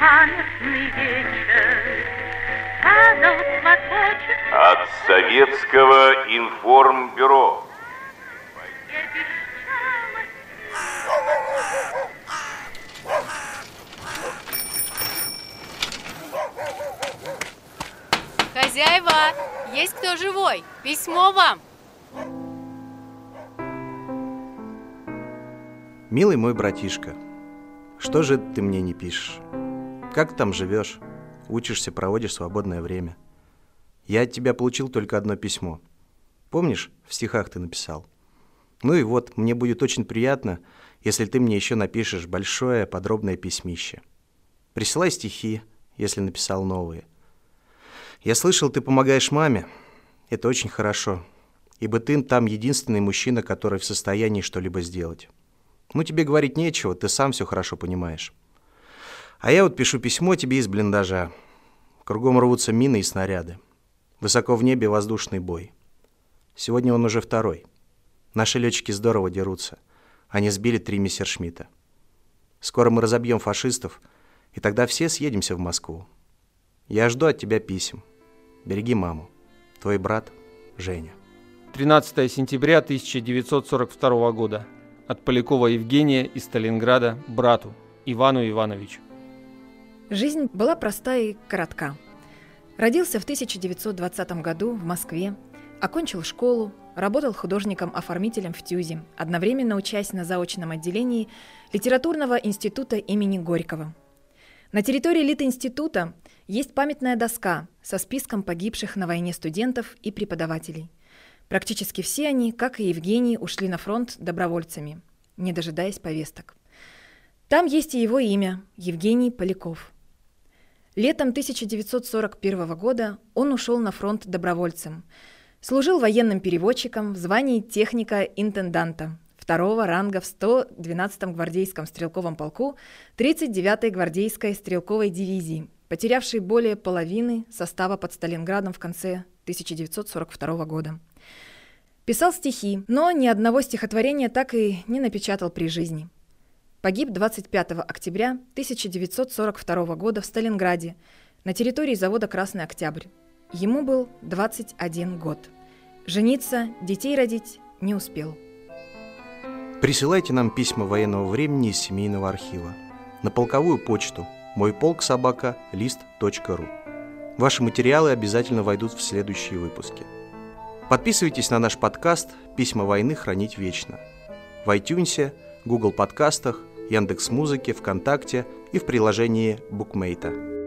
памятный вечер. От Советского информбюро. Хозяева, есть кто живой? Письмо вам. Милый мой братишка, что же ты мне не пишешь? Как там живешь? Учишься, проводишь свободное время? Я от тебя получил только одно письмо. Помнишь, в стихах ты написал? Ну и вот, мне будет очень приятно, если ты мне еще напишешь большое подробное письмище. Присылай стихи, если написал новые. Я слышал, ты помогаешь маме. Это очень хорошо, ибо ты там единственный мужчина, который в состоянии что-либо сделать. Ну, тебе говорить нечего, ты сам все хорошо понимаешь. А я вот пишу письмо тебе из блиндажа. Кругом рвутся мины и снаряды. Высоко в небе воздушный бой. Сегодня он уже второй. Наши летчики здорово дерутся. Они сбили три мессершмитта. Скоро мы разобьем фашистов, и тогда все съедемся в Москву. Я жду от тебя писем. Береги маму. Твой брат Женя. 13 сентября 1942 года от Полякова Евгения из Сталинграда брату Ивану Ивановичу. Жизнь была проста и коротка. Родился в 1920 году в Москве, окончил школу, работал художником-оформителем в ТЮЗе, одновременно учась на заочном отделении Литературного института имени Горького. На территории Литинститута есть памятная доска со списком погибших на войне студентов и преподавателей – Практически все они, как и Евгений, ушли на фронт добровольцами, не дожидаясь повесток. Там есть и его имя – Евгений Поляков. Летом 1941 года он ушел на фронт добровольцем. Служил военным переводчиком в звании техника-интенданта второго ранга в 112-м гвардейском стрелковом полку 39-й гвардейской стрелковой дивизии, потерявшей более половины состава под Сталинградом в конце 1942 года. Писал стихи, но ни одного стихотворения так и не напечатал при жизни. Погиб 25 октября 1942 года в Сталинграде на территории завода «Красный Октябрь». Ему был 21 год. Жениться, детей родить не успел. Присылайте нам письма военного времени из семейного архива на полковую почту мой полк собака лист.ру. Ваши материалы обязательно войдут в следующие выпуски – Подписывайтесь на наш подкаст «Письма войны хранить вечно» в iTunes, Google подкастах, Яндекс.Музыке, ВКонтакте и в приложении Букмейта.